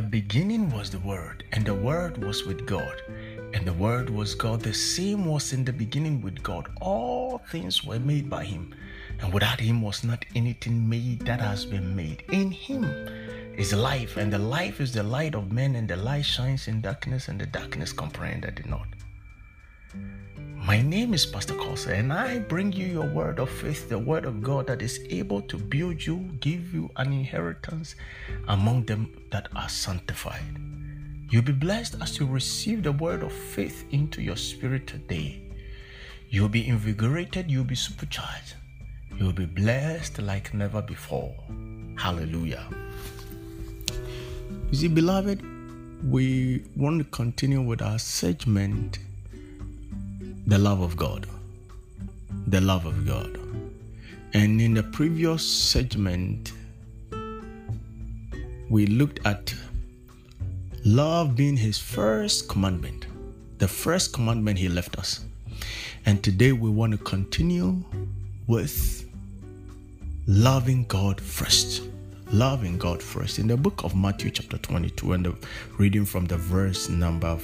the beginning was the Word, and the Word was with God, and the Word was God. The same was in the beginning with God. All things were made by Him, and without Him was not anything made that has been made. In Him is life, and the life is the light of men, and the light shines in darkness, and the darkness comprehended it not. My name is Pastor Korsah, and I bring you your word of faith, the word of God that is able to build you, give you an inheritance among them that are sanctified. You'll be blessed as you receive the word of faith into your spirit today. You'll be invigorated, you'll be supercharged, you'll be blessed like never before. Hallelujah. You see, beloved, we want to continue with our segment the love of God. The love of God. And in the previous segment, we looked at love being his first commandment, the first commandment he left us. And today we want to continue with loving God first. Loving God first. In the book of Matthew, chapter 22, and the reading from the verse number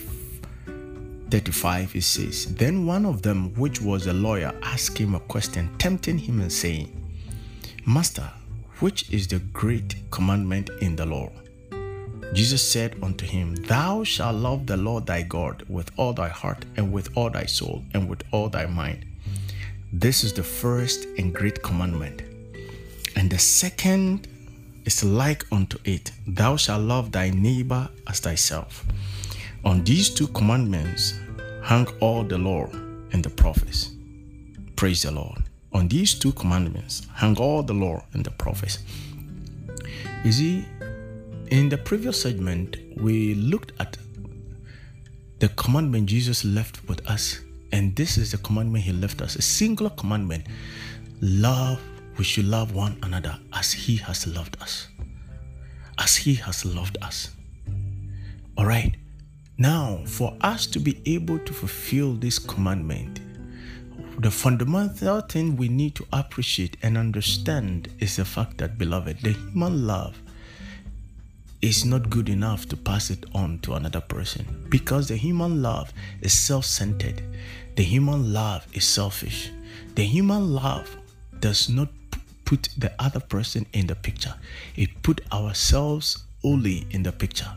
35 it says then one of them which was a lawyer asked him a question tempting him and saying master which is the great commandment in the law jesus said unto him thou shalt love the lord thy god with all thy heart and with all thy soul and with all thy mind this is the first and great commandment. And the second is like unto it thou shalt love thy neighbor as thyself on these two commandments hang all the law and the prophets. Praise the Lord. On these two commandments hang all the law and the prophets. You see, in the previous segment, we looked at the commandment Jesus left with us, and this is the commandment He left us a singular commandment love, we should love one another as He has loved us. As He has loved us. All right. Now, for us to be able to fulfill this commandment, the fundamental thing we need to appreciate and understand is the fact that, beloved, the human love is not good enough to pass it on to another person because the human love is self centered, the human love is selfish, the human love does not put the other person in the picture, it put ourselves only in the picture.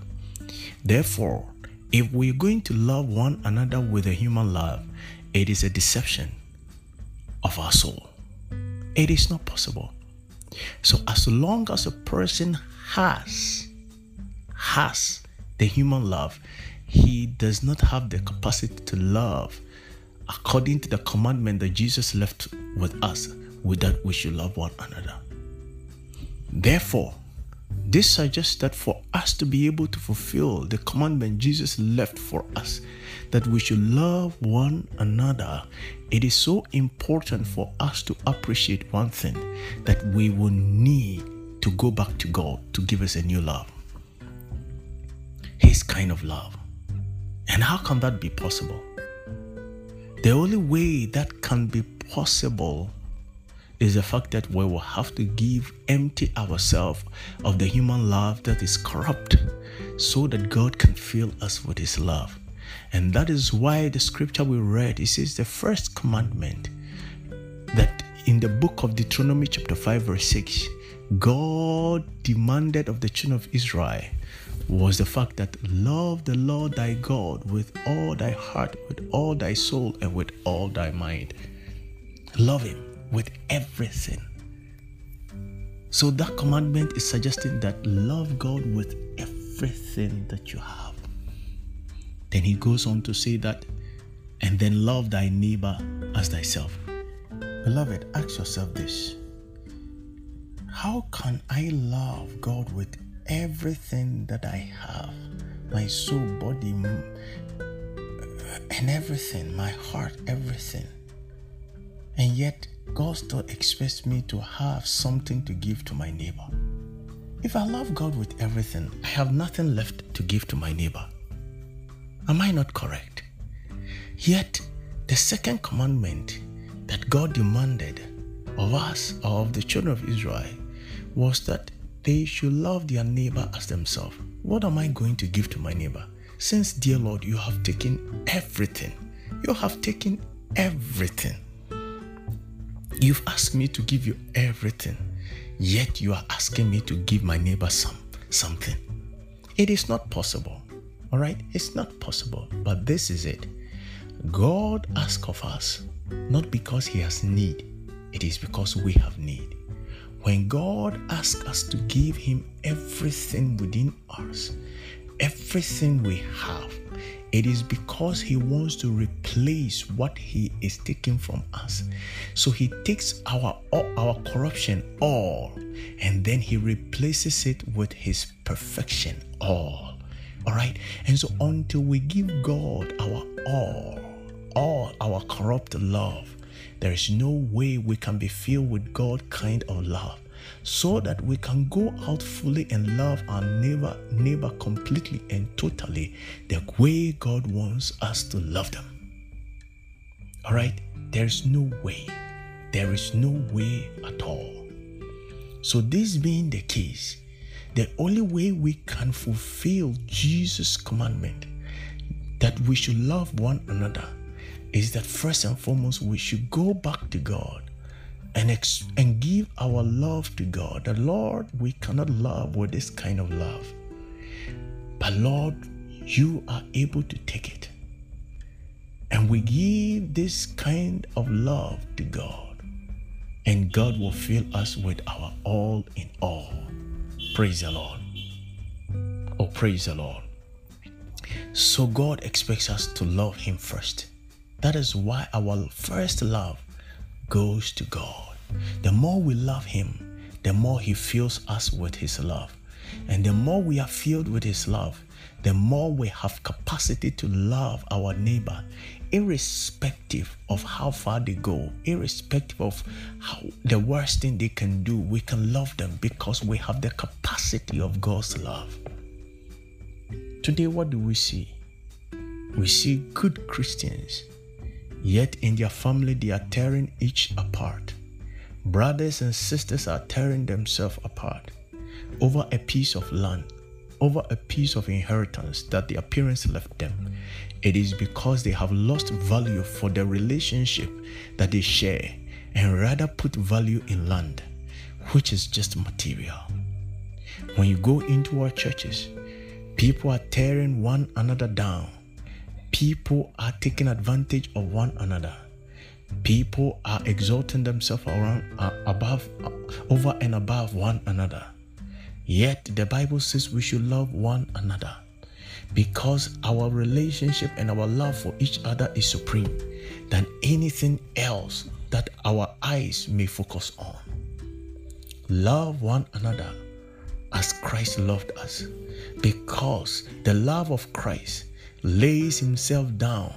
Therefore, if we're going to love one another with a human love, it is a deception of our soul. It is not possible. So as long as a person has has the human love, he does not have the capacity to love according to the commandment that Jesus left with us, with that we should love one another. Therefore, this suggests that for us to be able to fulfill the commandment Jesus left for us, that we should love one another, it is so important for us to appreciate one thing that we will need to go back to God to give us a new love. His kind of love. And how can that be possible? The only way that can be possible is the fact that we will have to give empty ourselves of the human love that is corrupt so that God can fill us with his love. And that is why the scripture we read, it says the first commandment that in the book of Deuteronomy chapter 5 verse 6, God demanded of the children of Israel was the fact that love the Lord thy God with all thy heart, with all thy soul, and with all thy mind. Love him with everything. So that commandment is suggesting that love God with everything that you have. Then he goes on to say that, and then love thy neighbor as thyself. Beloved, ask yourself this How can I love God with everything that I have? My soul, body, and everything, my heart, everything. And yet, God still expects me to have something to give to my neighbor. If I love God with everything, I have nothing left to give to my neighbor. Am I not correct? Yet, the second commandment that God demanded of us or of the children of Israel was that they should love their neighbor as themselves. What am I going to give to my neighbor? Since, dear Lord, you have taken everything, you have taken everything. You've asked me to give you everything, yet you are asking me to give my neighbor some something. It is not possible. All right? It's not possible. But this is it. God asks of us not because he has need, it is because we have need. When God asks us to give him everything within us, everything we have, it is because he wants to replace what he is taking from us. So he takes our our corruption all and then he replaces it with his perfection all. All right? And so until we give God our all, all our corrupt love, there is no way we can be filled with God kind of love so that we can go out fully and love our neighbor neighbor completely and totally the way God wants us to love them. All right? There's no way. There is no way at all. So, this being the case, the only way we can fulfill Jesus' commandment that we should love one another is that first and foremost we should go back to God and, ex- and give our love to God. The Lord, we cannot love with this kind of love. But Lord, you are able to take it. And we give this kind of love to God. And God will fill us with our all in all. Praise the Lord. Oh, praise the Lord. So God expects us to love Him first. That is why our first love goes to God. The more we love Him, the more He fills us with His love. And the more we are filled with His love, the more we have capacity to love our neighbor, irrespective of how far they go, irrespective of how the worst thing they can do, we can love them because we have the capacity of God's love. Today, what do we see? We see good Christians Yet in their family, they are tearing each apart. Brothers and sisters are tearing themselves apart over a piece of land, over a piece of inheritance that their parents left them. It is because they have lost value for the relationship that they share and rather put value in land, which is just material. When you go into our churches, people are tearing one another down people are taking advantage of one another. People are exalting themselves around uh, above uh, over and above one another. Yet the Bible says we should love one another because our relationship and our love for each other is supreme than anything else that our eyes may focus on. Love one another as Christ loved us because the love of Christ lays himself down,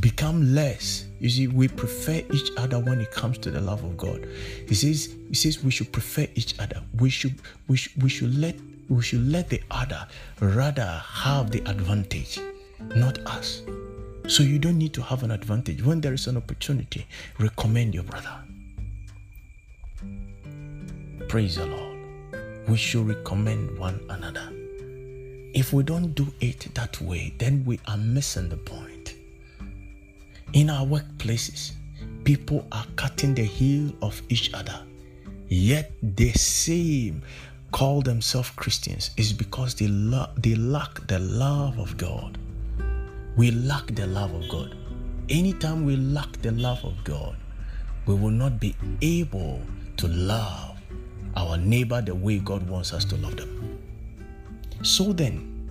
become less. You see, we prefer each other when it comes to the love of God. He says, he says we should prefer each other. We should, we should, we should let, we should let the other rather have the advantage, not us. So you don't need to have an advantage. When there is an opportunity, recommend your brother. Praise the Lord. We should recommend one another. If we don't do it that way, then we are missing the point. In our workplaces, people are cutting the heel of each other, yet they same call themselves Christians is because they, lo- they lack the love of God. We lack the love of God. Anytime we lack the love of God, we will not be able to love our neighbor the way God wants us to love them. So then,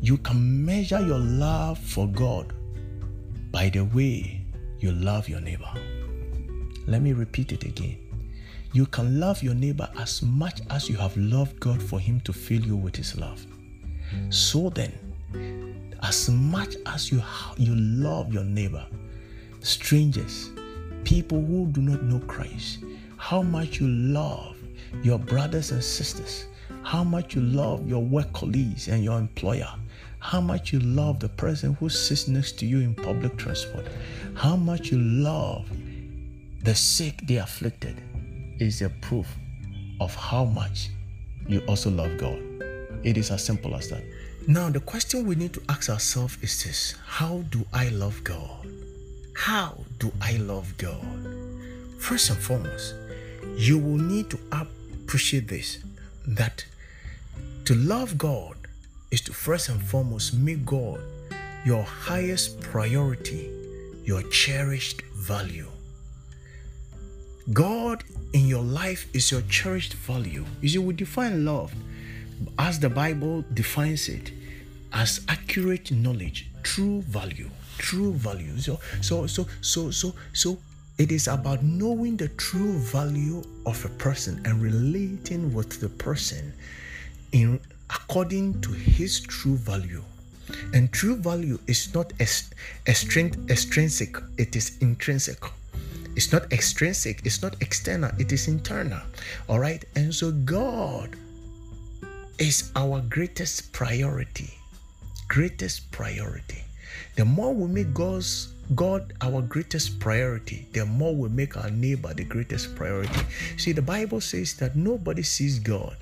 you can measure your love for God by the way you love your neighbor. Let me repeat it again. You can love your neighbor as much as you have loved God for him to fill you with his love. So then, as much as you, you love your neighbor, strangers, people who do not know Christ, how much you love your brothers and sisters, how much you love your work colleagues and your employer, how much you love the person who sits next to you in public transport, how much you love the sick, the afflicted, is a proof of how much you also love God. It is as simple as that. Now, the question we need to ask ourselves is this How do I love God? How do I love God? First and foremost, you will need to appreciate this that to love God is to first and foremost make God your highest priority, your cherished value. God in your life is your cherished value. You see, we define love as the Bible defines it as accurate knowledge, true value, true value. So, so, so, so, so, so it is about knowing the true value of a person and relating with the person in according to his true value. And true value is not extrinsic, it is intrinsic. It's not extrinsic, it's not external, it is internal. All right. And so God is our greatest priority. Greatest priority. The more we make God's God our greatest priority, the more we make our neighbor the greatest priority. See, the Bible says that nobody sees God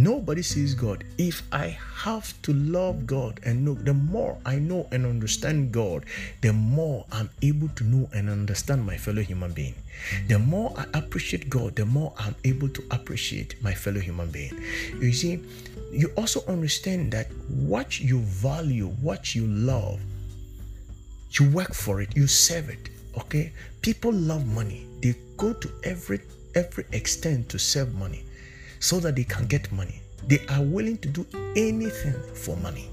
Nobody sees God. If I have to love God and know, the more I know and understand God, the more I'm able to know and understand my fellow human being. The more I appreciate God, the more I'm able to appreciate my fellow human being. You see, you also understand that what you value, what you love, you work for it, you serve it. Okay? People love money. They go to every every extent to save money so that they can get money. They are willing to do anything for money.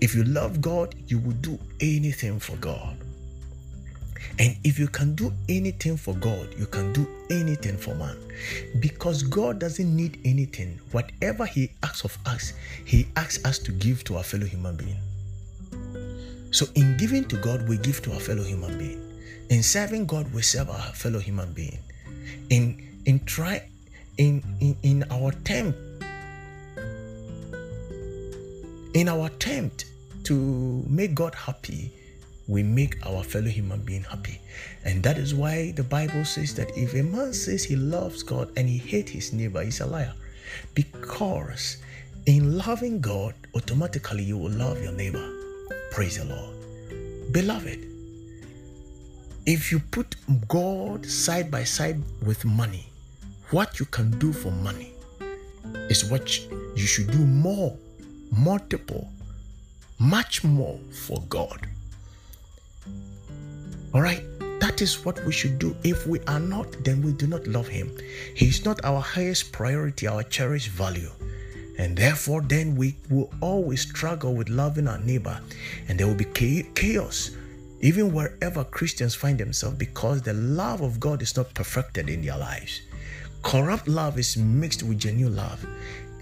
If you love God, you will do anything for God. And if you can do anything for God, you can do anything for man. Because God doesn't need anything. Whatever He asks of us, He asks us to give to our fellow human being. So, in giving to God, we give to our fellow human being. In serving God, we serve our fellow human being. In in try in, in, in our attempt in our attempt to make God happy, we make our fellow human being happy. And that is why the Bible says that if a man says he loves God and he hates his neighbor, he's a liar. Because in loving God, automatically you will love your neighbor. Praise the Lord. Beloved, if you put God side by side with money, what you can do for money is what you should do more, multiple, much more for God. All right, that is what we should do. If we are not, then we do not love Him. He is not our highest priority, our cherished value. And therefore, then we will always struggle with loving our neighbor, and there will be chaos even wherever Christians find themselves because the love of God is not perfected in their lives. Corrupt love is mixed with genuine love.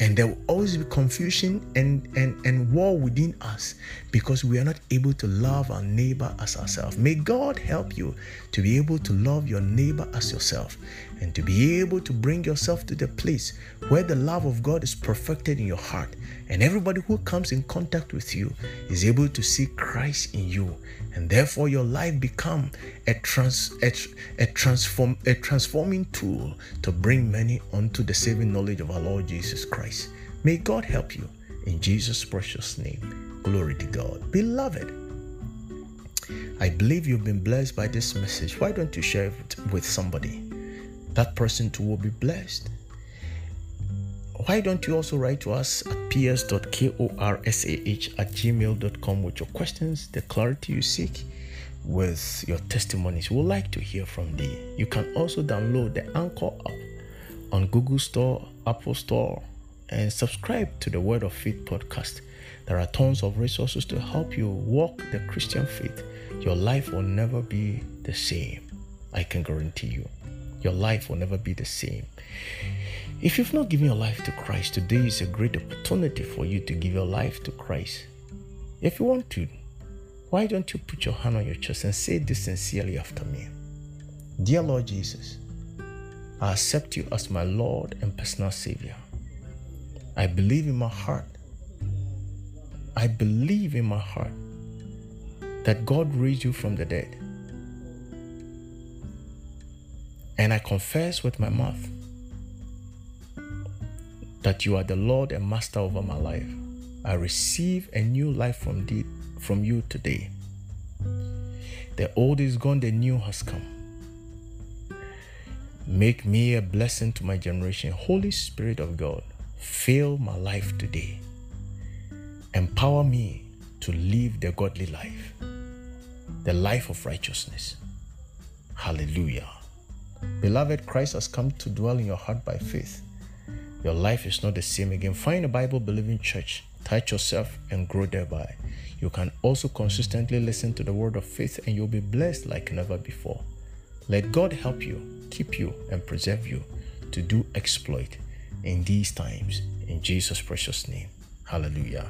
And there will always be confusion and, and, and war within us because we are not able to love our neighbor as ourselves. May God help you to be able to love your neighbor as yourself and to be able to bring yourself to the place where the love of God is perfected in your heart and everybody who comes in contact with you is able to see Christ in you and therefore your life become a trans a, a transform a transforming tool to bring many unto the saving knowledge of our Lord Jesus Christ. May God help you in Jesus precious name. Glory to God. Beloved, I believe you've been blessed by this message. Why don't you share it with somebody? That person too will be blessed. Why don't you also write to us at ps.korsah at gmail.com with your questions, the clarity you seek, with your testimonies? We'd like to hear from thee. You can also download the Anchor app on Google Store, Apple Store, and subscribe to the Word of Faith podcast. There are tons of resources to help you walk the Christian faith. Your life will never be the same. I can guarantee you. Your life will never be the same. If you've not given your life to Christ, today is a great opportunity for you to give your life to Christ. If you want to, why don't you put your hand on your chest and say this sincerely after me? Dear Lord Jesus, I accept you as my Lord and personal Savior. I believe in my heart. I believe in my heart that God raised you from the dead. And I confess with my mouth that you are the Lord and Master over my life. I receive a new life from, from you today. The old is gone, the new has come. Make me a blessing to my generation. Holy Spirit of God, fill my life today. Empower me to live the godly life, the life of righteousness. Hallelujah. Beloved, Christ has come to dwell in your heart by faith. Your life is not the same again. Find a Bible believing church, touch yourself, and grow thereby. You can also consistently listen to the word of faith and you'll be blessed like never before. Let God help you, keep you, and preserve you to do exploit in these times. In Jesus' precious name. Hallelujah.